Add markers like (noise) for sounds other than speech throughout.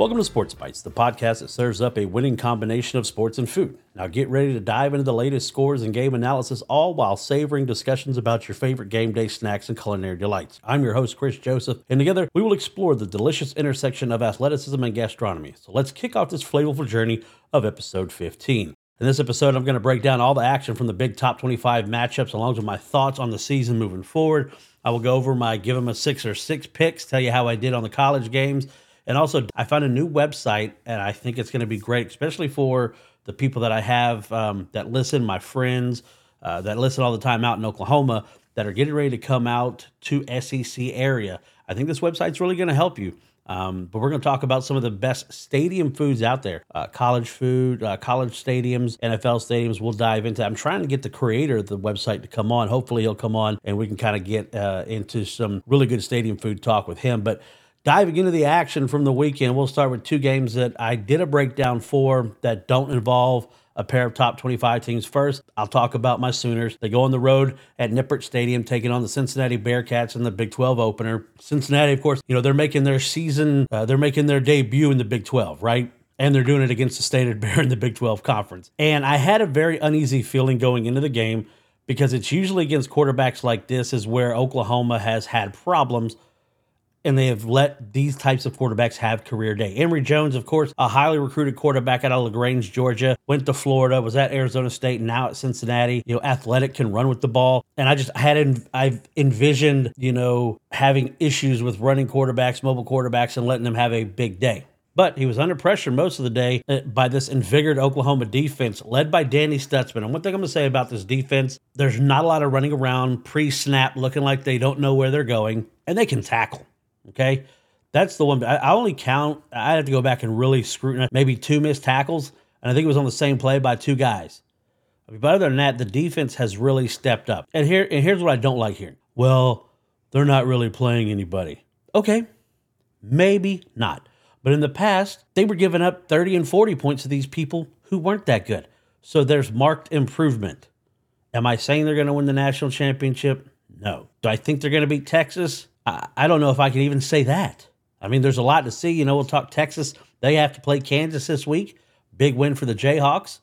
Welcome to Sports Bites, the podcast that serves up a winning combination of sports and food. Now get ready to dive into the latest scores and game analysis, all while savoring discussions about your favorite game day snacks and culinary delights. I'm your host, Chris Joseph, and together we will explore the delicious intersection of athleticism and gastronomy. So let's kick off this flavorful journey of episode 15. In this episode, I'm going to break down all the action from the big top 25 matchups, along with my thoughts on the season moving forward. I will go over my give them a six or six picks, tell you how I did on the college games and also, I found a new website, and I think it's going to be great, especially for the people that I have um, that listen, my friends uh, that listen all the time out in Oklahoma that are getting ready to come out to SEC area. I think this website's really going to help you. Um, but we're going to talk about some of the best stadium foods out there uh, college food, uh, college stadiums, NFL stadiums. We'll dive into I'm trying to get the creator of the website to come on. Hopefully, he'll come on and we can kind of get uh, into some really good stadium food talk with him. But Diving into the action from the weekend, we'll start with two games that I did a breakdown for that don't involve a pair of top 25 teams. First, I'll talk about my Sooners. They go on the road at Nippert Stadium, taking on the Cincinnati Bearcats in the Big 12 opener. Cincinnati, of course, you know, they're making their season, uh, they're making their debut in the Big 12, right? And they're doing it against the Standard Bear in the Big 12 conference. And I had a very uneasy feeling going into the game because it's usually against quarterbacks like this, is where Oklahoma has had problems and they have let these types of quarterbacks have career day. Emory Jones, of course, a highly recruited quarterback out of LaGrange, Georgia, went to Florida, was at Arizona State, now at Cincinnati. You know, athletic, can run with the ball, and I just had I've envisioned you know having issues with running quarterbacks, mobile quarterbacks, and letting them have a big day. But he was under pressure most of the day uh, by this invigorated Oklahoma defense led by Danny Stutsman. And one thing I'm going to say about this defense, there's not a lot of running around pre snap looking like they don't know where they're going, and they can tackle. Okay. That's the one. I only count, I have to go back and really scrutinize maybe two missed tackles. And I think it was on the same play by two guys. But other than that, the defense has really stepped up. And here, and here's what I don't like here. Well, they're not really playing anybody. Okay, maybe not. But in the past, they were giving up 30 and 40 points to these people who weren't that good. So there's marked improvement. Am I saying they're going to win the national championship? No. Do I think they're going to beat Texas? I, don't know if I can even say that. I mean, there's a lot to see. You know, we'll talk Texas. They have to play Kansas this week. Big win for the Jayhawks.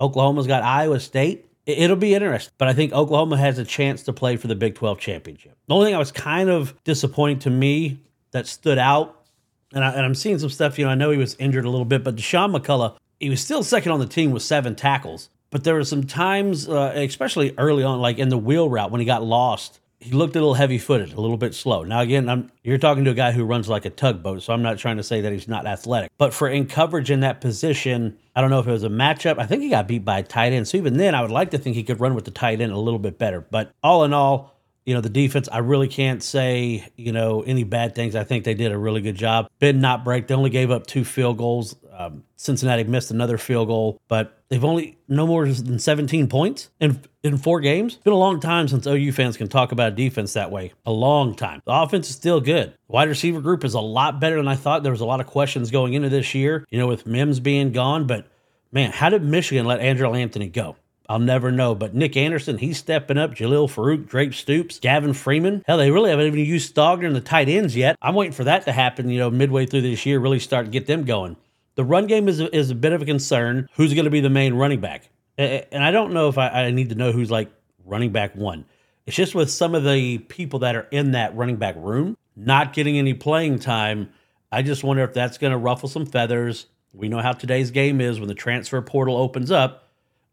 Oklahoma's got Iowa State. It'll be interesting, but I think Oklahoma has a chance to play for the Big 12 championship. The only thing I was kind of disappointing to me that stood out, and, I, am seeing some stuff, you know, I know he was injured a little bit, but Dasan McCullough, he was still second on the team with seven tackles. But there were some times, uh, especially early on, like in the wheel route when he got lost he looked a little heavy footed, a little bit slow. Now, again, I'm, you're talking to a guy who runs like a tugboat, so I'm not trying to say that he's not athletic. But for in coverage in that position, I don't know if it was a matchup. I think he got beat by a tight end. So even then, I would like to think he could run with the tight end a little bit better. But all in all, you know, the defense, I really can't say, you know, any bad things. I think they did a really good job. Bend not break. They only gave up two field goals. Um, Cincinnati missed another field goal, but they've only no more than 17 points in in four games. It's been a long time since OU fans can talk about defense that way. A long time. The offense is still good. Wide receiver group is a lot better than I thought. There was a lot of questions going into this year, you know, with Mims being gone, but man, how did Michigan let Andrel Anthony go? I'll never know. But Nick Anderson, he's stepping up. Jalil Farooq, Drake Stoops, Gavin Freeman. Hell, they really haven't even used Stogner in the tight ends yet. I'm waiting for that to happen, you know, midway through this year, really start to get them going. The run game is a, is a bit of a concern. Who's going to be the main running back? And I don't know if I, I need to know who's like running back one. It's just with some of the people that are in that running back room not getting any playing time. I just wonder if that's going to ruffle some feathers. We know how today's game is when the transfer portal opens up.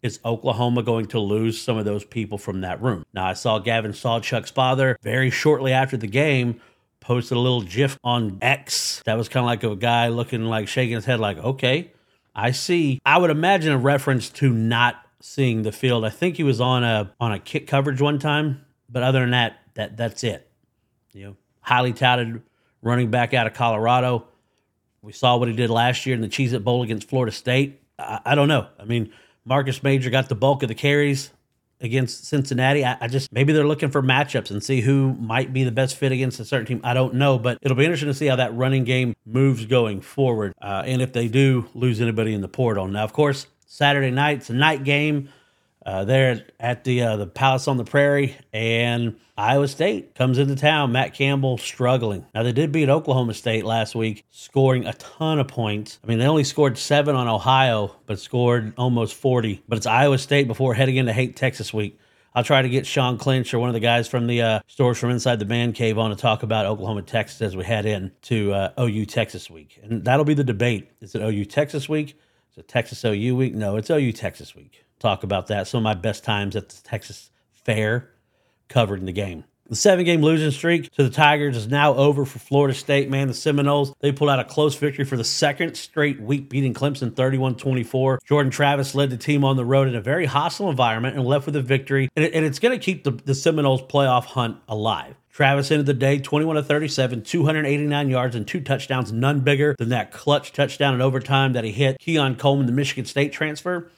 Is Oklahoma going to lose some of those people from that room? Now, I saw Gavin Sawchuk's father very shortly after the game posted a little GIF on X that was kind of like a guy looking like shaking his head, like, okay, I see. I would imagine a reference to not seeing the field. I think he was on a on a kick coverage one time, but other than that, that that's it. You know, highly touted running back out of Colorado. We saw what he did last year in the Cheez It Bowl against Florida State. I, I don't know. I mean, Marcus Major got the bulk of the carries against Cincinnati. I, I, just maybe they're looking for matchups and see who might be the best fit against a certain team. I don't know, but it'll be interesting to see how that running game moves going forward, uh, and if they do lose anybody in the portal. Now, of course, Saturday night it's a night game. Uh, there at the uh, the Palace on the Prairie, and Iowa State comes into town. Matt Campbell struggling. Now they did beat Oklahoma State last week, scoring a ton of points. I mean, they only scored seven on Ohio, but scored almost forty. But it's Iowa State before heading into Hate Texas week. I'll try to get Sean Clinch or one of the guys from the uh, stores from inside the man cave on to talk about Oklahoma, Texas as we head in to uh, OU Texas week, and that'll be the debate. Is it OU Texas week? Is it Texas OU week? No, it's OU Texas week talk about that. Some of my best times at the Texas Fair covered in the game. The seven game losing streak to the Tigers is now over for Florida State. Man, the Seminoles, they pulled out a close victory for the second straight week, beating Clemson 31 24. Jordan Travis led the team on the road in a very hostile environment and left with a victory. And, it, and it's going to keep the, the Seminoles playoff hunt alive. Travis ended the day 21 to 37, 289 yards and two touchdowns, none bigger than that clutch touchdown in overtime that he hit Keon Coleman, the Michigan State transfer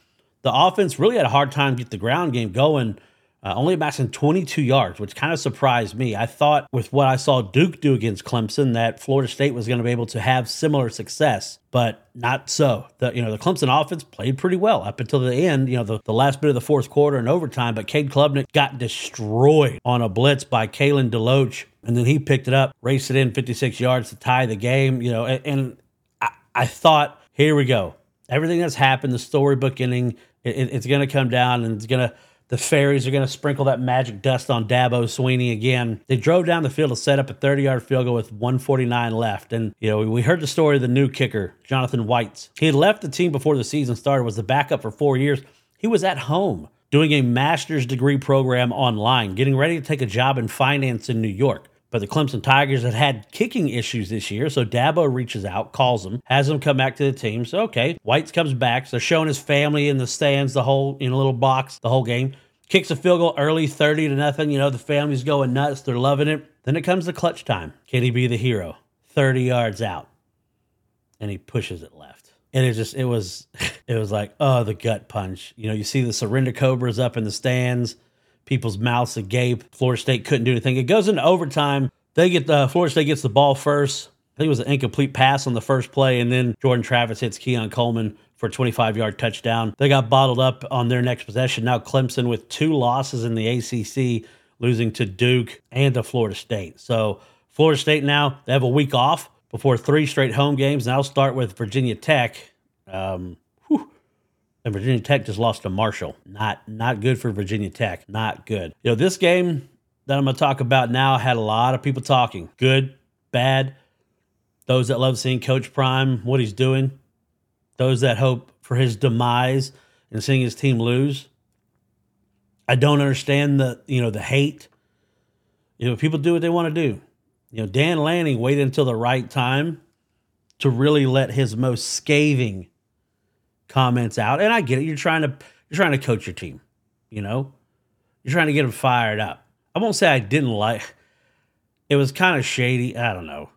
the offense really had a hard time get the ground game going. Uh, only amassing 22 yards, which kind of surprised me. I thought with what I saw Duke do against Clemson that Florida State was going to be able to have similar success, but not so. The you know the Clemson offense played pretty well up until the end. You know the, the last bit of the fourth quarter and overtime, but Cade Klubnik got destroyed on a blitz by Kalen DeLoach, and then he picked it up, raced it in 56 yards to tie the game. You know, and, and I, I thought here we go everything that's happened, the storybook ending, it, it's going to come down and it's going to, the fairies are going to sprinkle that magic dust on Dabo Swinney again. They drove down the field to set up a 30 yard field goal with 149 left. And, you know, we heard the story of the new kicker, Jonathan Weitz. He had left the team before the season started, was the backup for four years. He was at home doing a master's degree program online, getting ready to take a job in finance in New York. But the Clemson Tigers had had kicking issues this year, so Dabo reaches out, calls him, has him come back to the team. So okay, Weitz comes back. So they're showing his family in the stands, the whole in a little box, the whole game. Kicks a field goal early, thirty to nothing. You know the family's going nuts. They're loving it. Then it comes the clutch time. Can he be the hero? Thirty yards out, and he pushes it left. And it just it was (laughs) it was like oh the gut punch. You know you see the surrender cobras up in the stands people's mouths agape. Florida State couldn't do anything. It goes into overtime. They get the Florida State gets the ball first. I think it was an incomplete pass on the first play, and then Jordan Travis hits Keon Coleman for a 25 yard touchdown. They got bottled up on their next possession. Now Clemson with two losses in the ACC, losing to Duke and to Florida State. So Florida State now they have a week off before three straight home games. Now start with Virginia Tech. Um, and Virginia Tech just lost to Marshall. Not not good for Virginia Tech. Not good. You know, this game that I'm going to talk about now had a lot of people talking. Good, bad. Those that love seeing Coach Prime, what he's doing. Those that hope for his demise and seeing his team lose. I don't understand the you know the hate. You know, people do what they want to do. You know, Dan Lanning waited until the right time to really let his most scathing comments out. And I get it. You're trying to you're trying to coach your team. You know, you're trying to get them fired up. I won't say I didn't like. It was kind of shady. I don't know.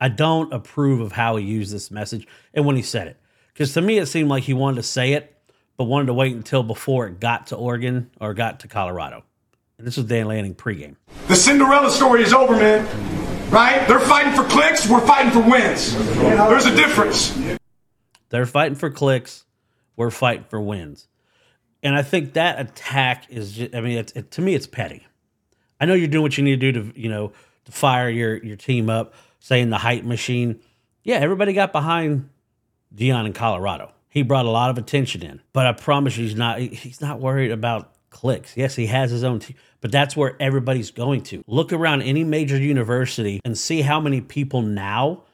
I don't approve of how he used this message and when he said it, because to me it seemed like he wanted to say it, but wanted to wait until before it got to Oregon or got to Colorado. And this was Dan Lanning pregame. The Cinderella story is over, man. Right? They're fighting for clicks. We're fighting for wins. There's a difference. They're fighting for clicks. We're fighting for wins. And I think that attack is just, I mean, it's, it, to me, it's petty. I know you're doing what you need to do to, you know, to fire your, your team up, saying the hype machine. Yeah, everybody got behind Deion in Colorado. He brought a lot of attention in, but I promise you, he's not, he's not worried about clicks. Yes, he has his own team, but that's where everybody's going to. Look around any major university and see how many people now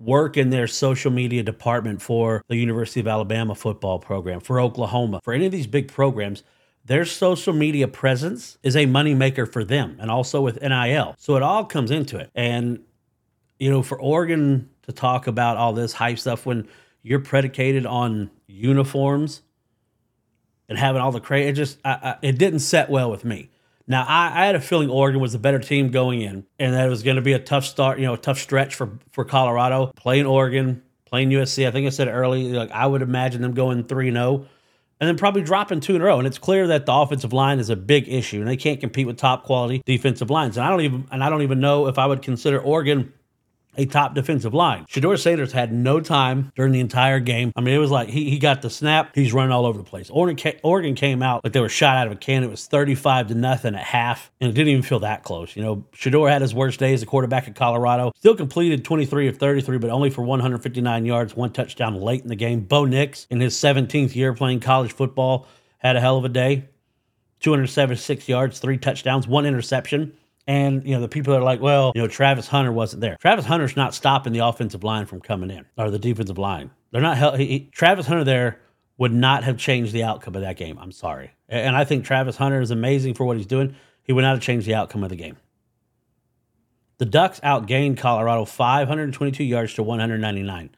work in their social media department for the University of Alabama football program, for Oklahoma, for any of these big programs, their social media presence is a moneymaker for them and also with NIL. So it all comes into it. And, you know, for Oregon to talk about all this hype stuff when you're predicated on uniforms and having all the crazy, it just, I, I, it didn't set well with me. Now, I, I, had a feeling Oregon was the better team going in, and that it was going to be a tough start, you know, a tough stretch for for Colorado playing Oregon, playing USC. I think I said early, like I would imagine them going three 0 and then probably dropping two in a row. And it's clear that the offensive line is a big issue, and they can't compete with top quality defensive lines. And I don't even and I don't even know if I would consider Oregon a top defensive line. Shedeur Sanders had no time during the entire game. I mean, it was like he, he got the snap, he's running all over the place. Oregon, Oregon came out like they were shot out of a can. It was 35 to nothing at half, and it didn't even feel that close. You know, Shedeur had his worst day as a quarterback at Colorado. Still completed 23 of 33, but only for 159 yards, one touchdown late in the game. Bo Nix, in his 17th year playing college football, had a hell of a day. 276 yards, three touchdowns, one interception. And, you know, the people are like, well, you know, Travis Hunter wasn't there. Travis Hunter's not stopping the offensive line from coming in or the defensive line. They're not, he, he, Travis Hunter there would not have changed the outcome of that game. I'm sorry. And I think Travis Hunter is amazing for what he's doing. He would not have changed the outcome of the game. The Ducks outgained Colorado 522 yards to 199.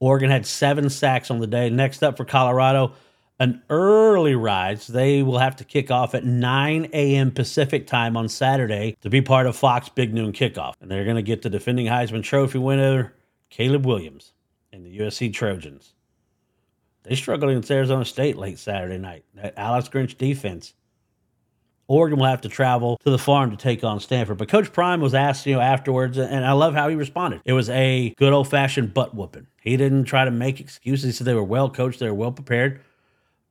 Oregon had seven sacks on the day. Next up for Colorado, an early rise. They will have to kick off at 9 a.m. Pacific time on Saturday to be part of Fox Big Noon kickoff. And they're going to get the defending Heisman Trophy winner, Caleb Williams, and the USC Trojans. They struggled against Arizona State late Saturday night. That Alex Grinch defense. Oregon will have to travel to the farm to take on Stanford. But Coach Prime was asked, you know, afterwards, and I love how he responded. It was a good old fashioned butt whooping. He didn't try to make excuses. He said they were well coached, they were well prepared.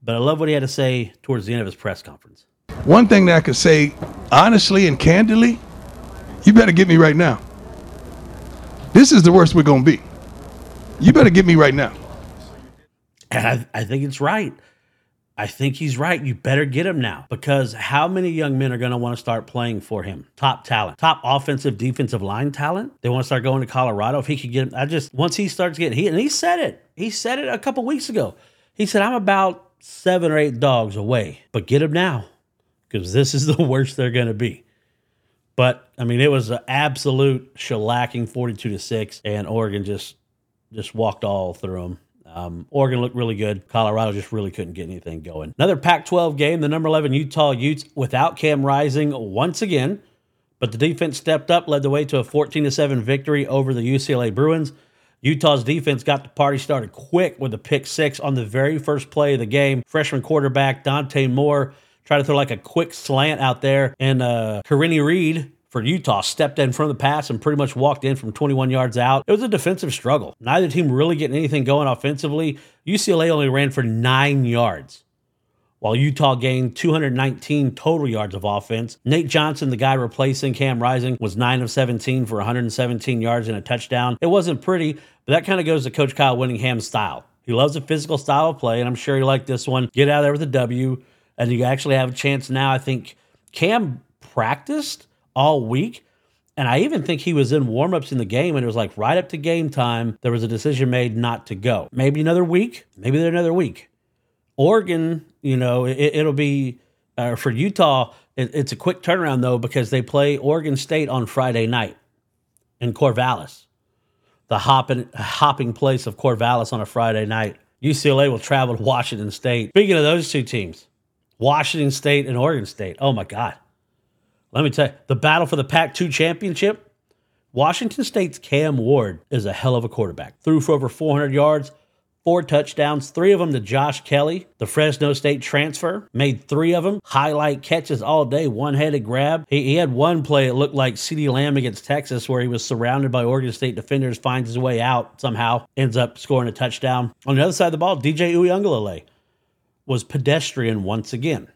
But I love what he had to say towards the end of his press conference. One thing that I could say honestly and candidly, you better get me right now. This is the worst we're going to be. You better get me right now. And I, I think it's right. I think he's right. You better get him now because how many young men are going to want to start playing for him? Top talent, top offensive, defensive line talent. They want to start going to Colorado if he could get him. I just once he starts getting he and he said it. He said it a couple weeks ago. He said, "I'm about seven or eight dogs away, but get them now because this is (laughs) the worst they're going to be. But I mean, it was an absolute shellacking, forty-two to six, and Oregon just just walked all through them. Um, Oregon looked really good. Colorado just really couldn't get anything going. Another Pac-12 game. The number 11 Utah Utes without Cam Rising once again, but the defense stepped up, led the way to a 14 to seven victory over the UCLA Bruins. Utah's defense got the party started quick with a pick six on the very first play of the game. Freshman quarterback Dante Moore tried to throw like a quick slant out there, and uh, Karene Reid for Utah stepped in front of the pass and pretty much walked in from 21 yards out. It was a defensive struggle. Neither team really getting anything going offensively. UCLA only ran for nine yards while Utah gained 219 total yards of offense. Nate Johnson, the guy replacing Cam Rising, was 9 of 17 for 117 yards and a touchdown. It wasn't pretty, but that kind of goes to Coach Kyle Whittingham's style. He loves a physical style of play, and I'm sure he liked this one. Get out there with a W, and you actually have a chance now. I think Cam practiced all week. And I even think he was in warmups in the game, and it was like right up to game time, there was a decision made not to go. Maybe another week, maybe another week. Oregon, you know, it, will be uh, for Utah. It, it's a quick turnaround though because they play Oregon State on Friday night in Corvallis, the hopping hopping place of Corvallis on a Friday night. UCLA will travel to Washington State. Speaking of those two teams, Washington State and Oregon State. Oh my God. Let me tell you, the battle for the Pac 2 championship. Washington State's Cam Ward is a hell of a quarterback. Threw for over 400 yards, four touchdowns, three of them to Josh Kelly, the Fresno State transfer. Made three of them. Highlight catches all day, one headed grab. He, he, had one play, it looked like CeeDee Lamb against Texas, where he was surrounded by Oregon State defenders, finds his way out somehow, ends up scoring a touchdown. On the other side of the ball, DJ Uiagalelei was pedestrian once again.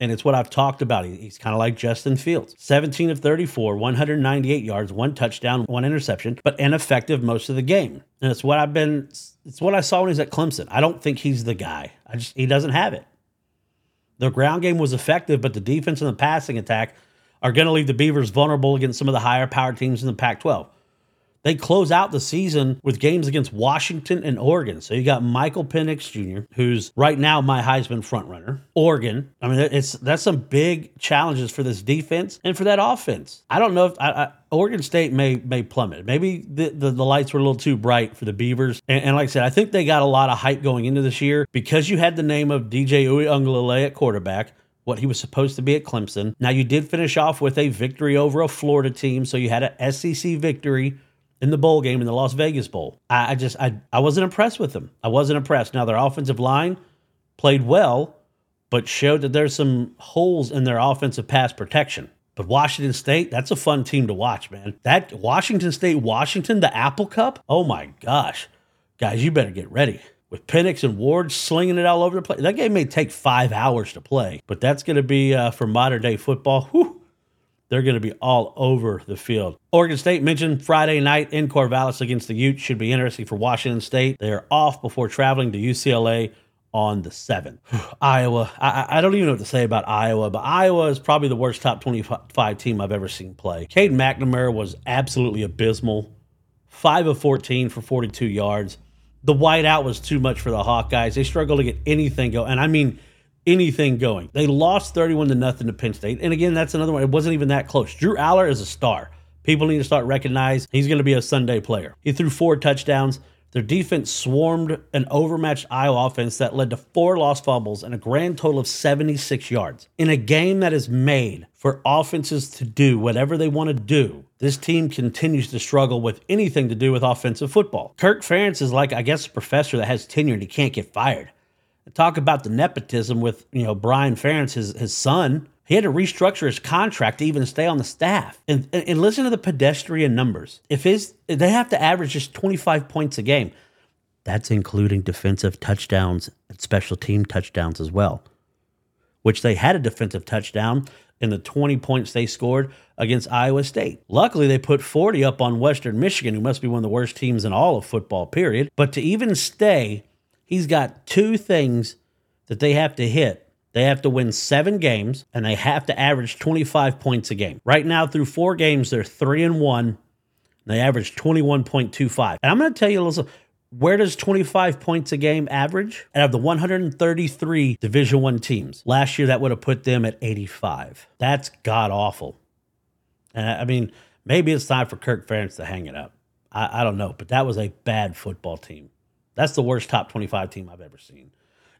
And it's what I've talked about. He's kind of like Justin Fields 17 of 34, 198 yards, one touchdown, one interception, but ineffective most of the game. And it's what I've been, it's what I saw when he's at Clemson. I don't think he's the guy. I just, he doesn't have it. The ground game was effective, but the defense and the passing attack are going to leave the Beavers vulnerable against some of the higher power teams in the Pac 12. They close out the season with games against Washington and Oregon. So you got Michael Penix Jr., who's right now my Heisman frontrunner. Oregon. I mean, it's that's some big challenges for this defense and for that offense. I don't know if I, I, Oregon State may may plummet. Maybe the, the, the, lights were a little too bright for the Beavers. And, and, like I said, I think they got a lot of hype going into this year because you had the name of DJ Uiagalelei at quarterback what he was supposed to be at Clemson. Now you did finish off with a victory over a Florida team, so you had an SEC victory in the bowl game in the Las Vegas Bowl. I, I just I I wasn't impressed with them. I wasn't impressed. Now their offensive line played well, but showed that there's some holes in their offensive pass protection. But Washington State, that's a fun team to watch, man. That Washington State, Washington, the Apple Cup. Oh my gosh. Guys, you better get ready. With Penix and Ward slinging it all over the place. That game may take five hours to play, but that's going to be uh, for modern day football. Whew, they're going to be all over the field. Oregon State mentioned Friday night in Corvallis against the Utes should be interesting for Washington State. They are off before traveling to UCLA on the 7th. (sighs) Iowa, I, I, don't even know what to say about Iowa, but Iowa is probably the worst top 25 team I've ever seen play. Cade McNamara was absolutely abysmal. 5 of 14 for 42 yards. The whiteout was too much for the Hawkeyes. They struggled to get anything going. And I mean, anything going. They lost 31 to nothing to Penn State. And again, that's another one. It wasn't even that close. Drew Allar is a star. People need to start recognizing he's going to be a Sunday player. He threw four touchdowns. Their defense swarmed an overmatched Iowa offense that led to four lost fumbles and a grand total of 76 yards. In a game that is made for offenses to do whatever they want to do, this team continues to struggle with anything to do with offensive football. Kirk Ferentz is like, I guess, a professor that has tenure and he can't get fired. Talk about the nepotism with, you know, Brian Ferentz, his, his son. He had to restructure his contract to even stay on the staff. And, and, and, listen to the pedestrian numbers. If his they have to average just 25 points a game. That's including defensive touchdowns and special team touchdowns as well. Which they had a defensive touchdown in the 20 points they scored against Iowa State. Luckily, they put 40 up on Western Michigan, who must be one of the worst teams in all of football, period. But to even stay, he's got two things that they have to hit they have to win seven games and they have to average 25 points a game. Right now, through four games, they're three and one. They average 21.25. And I'm going to tell you, listen, where does 25 points a game average? Out of the 133 Division One teams, last year that would have put them at 85. That's god awful. And I mean, maybe it's time for Kirk Ferentz to hang it up. I, I don't know, but that was a bad football team. That's the worst top 25 team I've ever seen.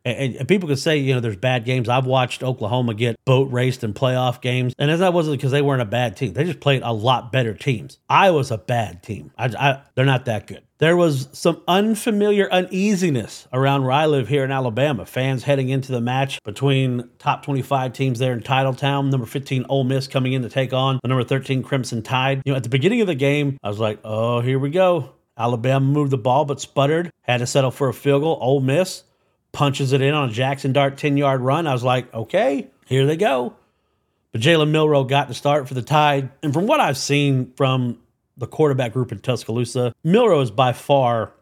And, and, people could say, you know, there's bad games. I've watched Oklahoma get boat raced in playoff games, and as that wasn't because they weren't a bad team. They just played a lot better teams. Iowa's a bad team. I, I, they're not that good. There was some unfamiliar uneasiness around where I live here in Alabama. Fans heading into the match between top 25 teams there in Titletown. Number 15 Ole Miss coming in to take on the number 13 Crimson Tide. You know, at the beginning of the game, I was like, oh, here we go. Alabama moved the ball but sputtered, had to settle for a field goal. Ole Miss punches it in on a Jackson Dart 10 yard run. I was like, okay, here they go. But Jalen Milroe got to start for the Tide. And from what I've seen from the quarterback group in Tuscaloosa, Milroe is by far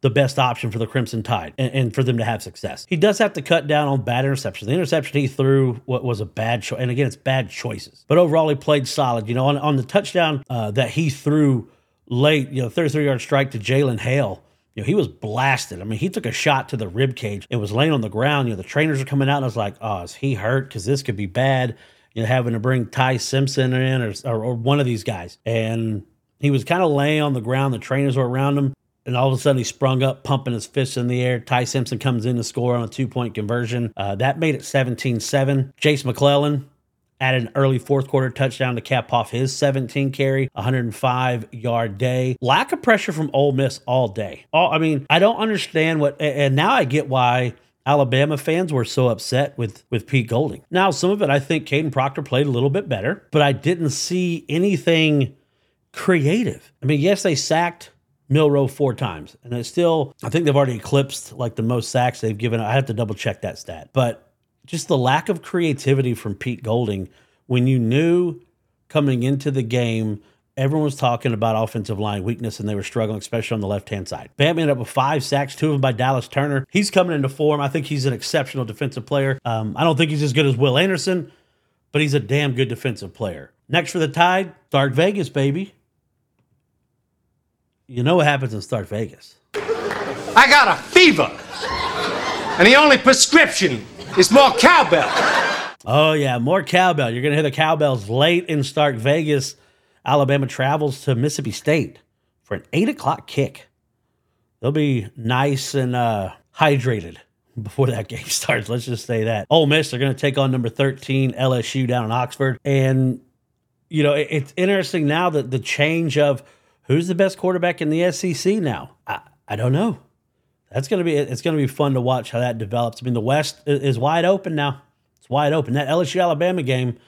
the best option for the Crimson Tide and, and, for them to have success. He does have to cut down on bad interceptions. The interception he threw what was a bad choice, and again, it's bad choices. But overall, he played solid. You know, on, on the touchdown uh, that he threw late, you know, 33 yard strike to Jalen Hale you know, he was blasted. I mean, he took a shot to the rib cage and was laying on the ground. You know, the trainers are coming out, and I was like, oh, is he hurt? Because this could be bad. You know, having to bring Ty Simpson in or, or, or one of these guys. And he was kind of laying on the ground. The trainers were around him. And all of a sudden, he sprung up, pumping his fists in the air. Ty Simpson comes in to score on a two point conversion. Uh, that made it 17 7. Jase McClellan, added an early fourth quarter touchdown to cap off his 17 carry, 105 yard day. Lack of pressure from Ole Miss all day. All, I mean, I don't understand what, and now I get why Alabama fans were so upset with with Pete Golding. Now, some of it I think Kadyn Proctor played a little bit better, but I didn't see anything creative. I mean, yes, they sacked Milroe four times, and it's still I think they've already eclipsed like the most sacks they've given. I have to double check that stat, but just the lack of creativity from Pete Golding when you knew coming into the game everyone was talking about offensive line weakness and they were struggling, especially on the left hand side. Bam ended up with five sacks, two of them by Dallas Turner. He's coming into form. I think he's an exceptional defensive player. Um, I don't think he's as good as Will Anderson, but he's a damn good defensive player. Next for the Tide, Stark Vegas, baby. You know what happens in Stark Vegas. I got a fever, and the only prescription it's more cowbell. Oh, yeah, more cowbell. You're going to hear the cowbells late in Stark Vegas. Alabama travels to Mississippi State for an 8 o'clock kick. They'll be nice and uh, hydrated before that game (laughs) starts. Let's just say that. Ole Miss, they're going to take on number 13 LSU down in Oxford. And, you know, it, it's interesting now that the change of who's the best quarterback in the SEC now. I, I don't know that's gonna be it's gonna be fun to watch how that develops. I mean, the West is wide open now. It's wide open. That LSU Alabama game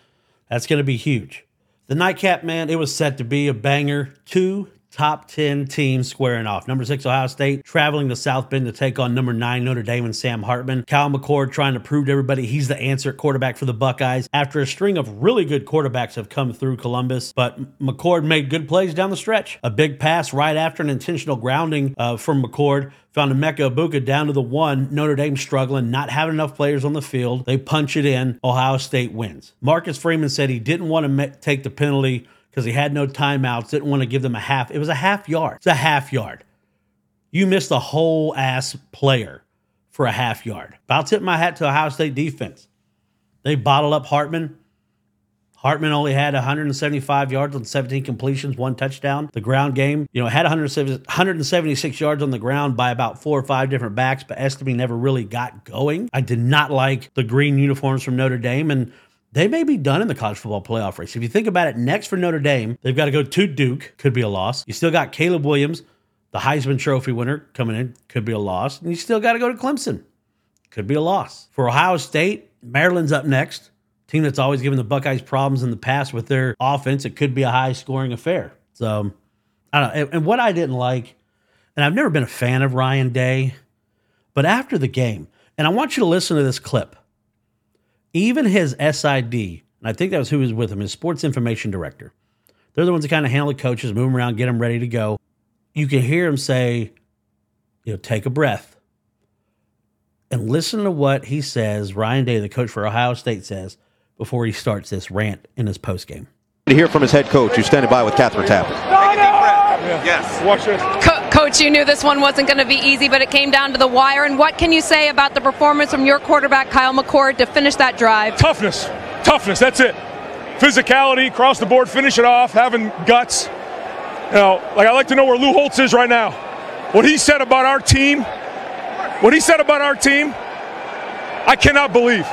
That's going to be huge. The nightcap, man, it was set to be a banger. Two top 10 teams squaring off. Number six, Ohio State, traveling to South Bend to take on number nine, Notre Dame and Sam Hartman. Kyle McCord trying to prove to everybody he's the answer quarterback for the Buckeyes after a string of really good quarterbacks have come through Columbus. But McCord made good plays down the stretch. A big pass right after an intentional grounding uh, from McCord found Emeka Egbuka down to the one. Notre Dame struggling, not having enough players on the field. They punch it in. Ohio State wins. Marcus Freeman said he didn't want to me- take the penalty because he had no timeouts, didn't want to give them a half. It was a half yard. It's a half yard. You missed a whole ass player for a half yard. But I'll tip my hat to Ohio State defense. They bottled up Hartman. Hartman only had 175 yards on 17 completions, one touchdown. The ground game, you know, had 176 yards on the ground by about four or five different backs, but Estime never really got going. I did not like the green uniforms from Notre Dame, and they may be done in the college football playoff race. If you think about it, next for Notre Dame, they've got to go to Duke, could be a loss. You still got Caleb Williams, the Heisman Trophy winner, coming in, could be a loss. And you still got to go to Clemson, could be a loss. For Ohio State, Maryland's up next. Team that's always given the Buckeyes problems in the past with their offense. It could be a high scoring affair. So, I don't know. And what I didn't like, and I've never been a fan of Ryan Day, but after the game, and I want you to listen to this clip even his SID, and I think that was who was with him, his sports information director. They're the ones that kind of handle the coaches, move them around, get them ready to go. You can hear him say, you know, take a breath and listen to what he says, Ryan Day, the coach for Ohio State, says before he starts this rant in his post game. To hear from his head coach, who's standing by with Kathryn Tappen. Yes. Watch this. Co- Coach, you knew this one wasn't going to be easy, but it came down to the wire. And what can you say about the performance from your quarterback, Kyle McCord, to finish that drive? Toughness. Toughness. That's it. Physicality, across the board, finish it off, having guts. You know, like I like to know where Lou Holtz is right now. What he said about our team, what he said about our team, I cannot believe.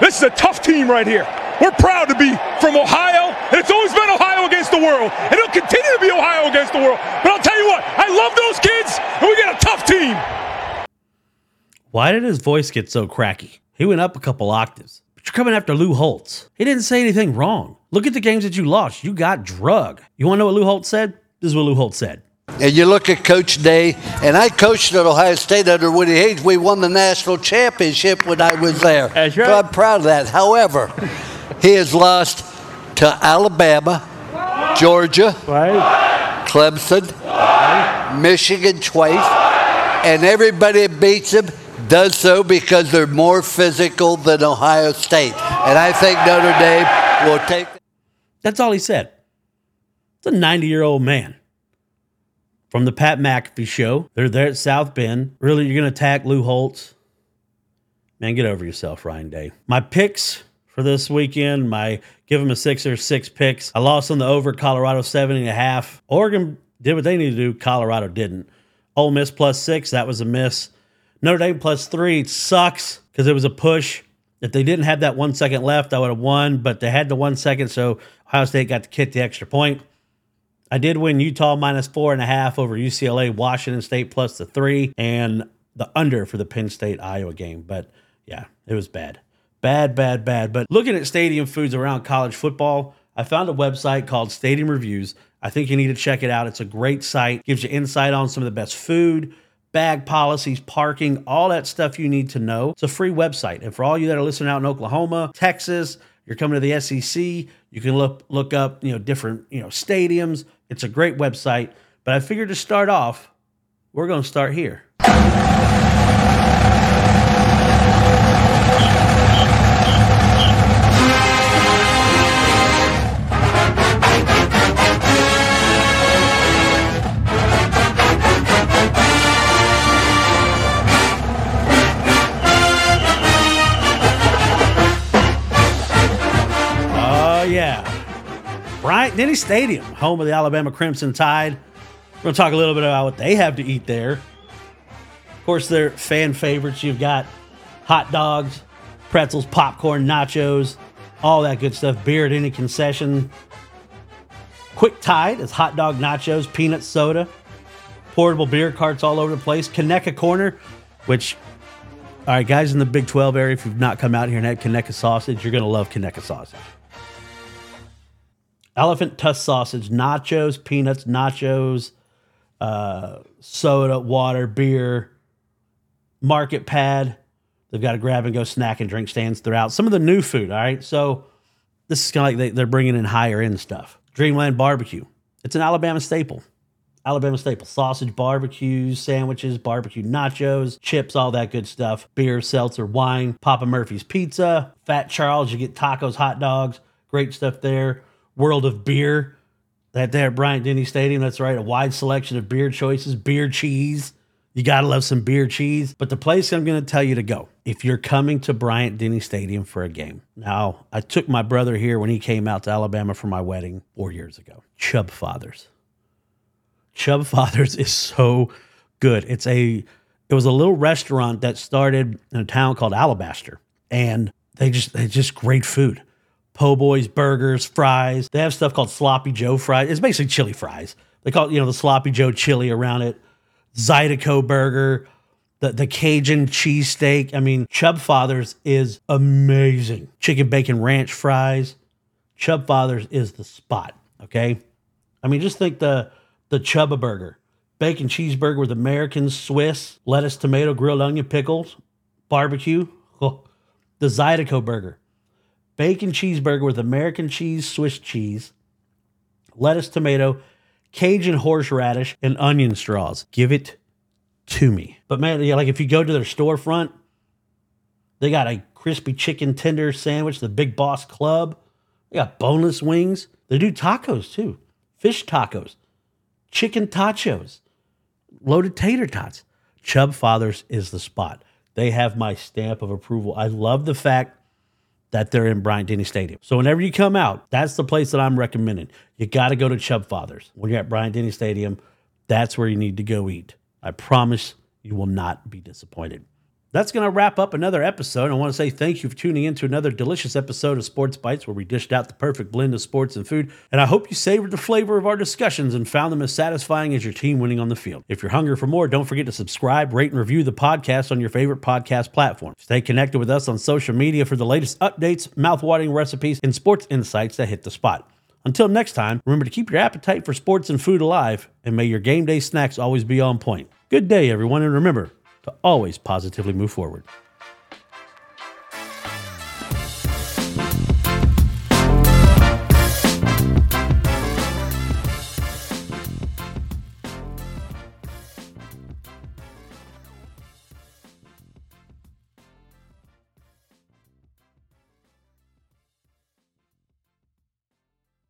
This is a tough team right here. We're proud to be from Ohio, and it's always been Ohio against the world, and it'll continue to be Ohio against the world. But I'll tell you what, I love those kids, and we got a tough team. Why did his voice get so cracky? He went up a couple octaves. But you're coming after Lou Holtz. He didn't say anything wrong. Look at the games that you lost. You got drug. You want to know what Lou Holtz said? This is what Lou Holtz said. And you look at Coach Day, and I coached at Ohio State under Woody Hayes. We won the national championship when I was there. That's right. So I'm proud of that. However, he has lost to Alabama, Georgia, Clemson, Michigan twice, and everybody that beats them does so because they're more physical than Ohio State. And I think Notre Dame will take. That's all he said. It's a 90 year old man. From the Pat McAfee show. They're there at South Bend. Really, you're going to attack Lou Holtz? Man, get over yourself, Ryan Day. My picks for this weekend, my give them a six or six picks. I lost on the over Colorado seven and a half. Oregon did what they needed to do. Colorado didn't. Ole Miss plus six, that was a miss. Notre Dame plus three sucks because it was a push. If they didn't have that one second left, I would have won, but they had the one second, so Ohio State got to kick the extra point. I did win Utah minus four and a half over UCLA, Washington State plus the three, and the under for the Penn State Iowa game. But yeah, it was bad. Bad, bad, bad. But looking at stadium foods around college football, I found a website called Stadium Reviews. I think you need to check it out. It's a great site, gives you insight on some of the best food, bag policies, parking, all that stuff you need to know. It's a free website. And for all you that are listening out in Oklahoma, Texas, you're coming to the SEC, you can look look up, you know, different, you know, stadiums. It's a great website. But I figured to start off, we're going to start here. Bryant Denny Stadium, home of the Alabama Crimson Tide. We're going to talk a little bit about what they have to eat there. Of course, they're fan favorites. You've got hot dogs, pretzels, popcorn, nachos, all that good stuff. Beer at any concession. Quick Tide is hot dog, nachos, peanut soda, portable beer carts all over the place. Conecuh Corner, which, all right, guys in the Big 12 area, if you've not come out here and had Conecuh sausage, you're going to love Conecuh sausage. Elephant tusk sausage, nachos, peanuts, nachos, uh, soda, water, beer, market pad. They've got a grab and go snack and drink stands throughout. Some of the new food, all right? So this is kind of like they, they're bringing in higher end stuff. Dreamland Barbecue. It's an Alabama staple. Alabama staple. Sausage barbecues, sandwiches, barbecue nachos, chips, all that good stuff. Beer, seltzer, wine, Papa Murphy's Pizza, Fat Charles, you get tacos, hot dogs, great stuff there. World of Beer, that there at Bryant Denny Stadium. That's right, a wide selection of beer choices, beer cheese. You got to love some beer cheese. But the place I'm going to tell you to go if you're coming to Bryant Denny Stadium for a game. Now, I took my brother here when he came out to Alabama for my wedding four years ago. Chubb Fathers. Chubb Fathers (laughs) is so good. It's a it was a little restaurant that started in a town called Alabaster, and they just they just great food. Po' boys, burgers, fries. They have stuff called Sloppy Joe fries. It's basically chili fries. They call it, you know, the Sloppy Joe chili around it. Zydeco burger, the, the Cajun cheesesteak. I mean, Chubb Fathers is amazing. Chicken bacon ranch fries. Chubb Fathers is the spot. Okay. I mean, just think the the Chubba burger, bacon cheeseburger with American Swiss, lettuce, tomato, grilled onion, pickles, barbecue. Oh, (laughs) the Zydeco burger, bacon cheeseburger with American cheese, Swiss cheese, lettuce, tomato, Cajun horseradish, and onion straws. Give it to me. But man, yeah, like if you go to their storefront, they got a crispy chicken tender sandwich, the Big Boss Club. They got boneless wings. They do tacos too, fish tacos, chicken tachos, loaded tater tots. Chubb Fathers is the spot. They have my stamp of approval. I love the fact that they're in Bryant Denny Stadium. So whenever you come out, that's the place that I'm recommending. You got to go to Chubb Fathers. When you're at Bryant Denny Stadium, that's where you need to go eat. I promise you will not be disappointed. That's going to wrap up another episode. I want to say thank you for tuning in to another delicious episode of Sports Bites, where we dished out the perfect blend of sports and food. And I hope you savored the flavor of our discussions and found them as satisfying as your team winning on the field. If you're hungry for more, don't forget to subscribe, rate, and review the podcast on your favorite podcast platform. Stay connected with us on social media for the latest updates, mouthwatering recipes, and sports insights that hit the spot. Until next time, remember to keep your appetite for sports and food alive, and may your game day snacks always be on point. Good day, everyone, and remember, to always positively move forward.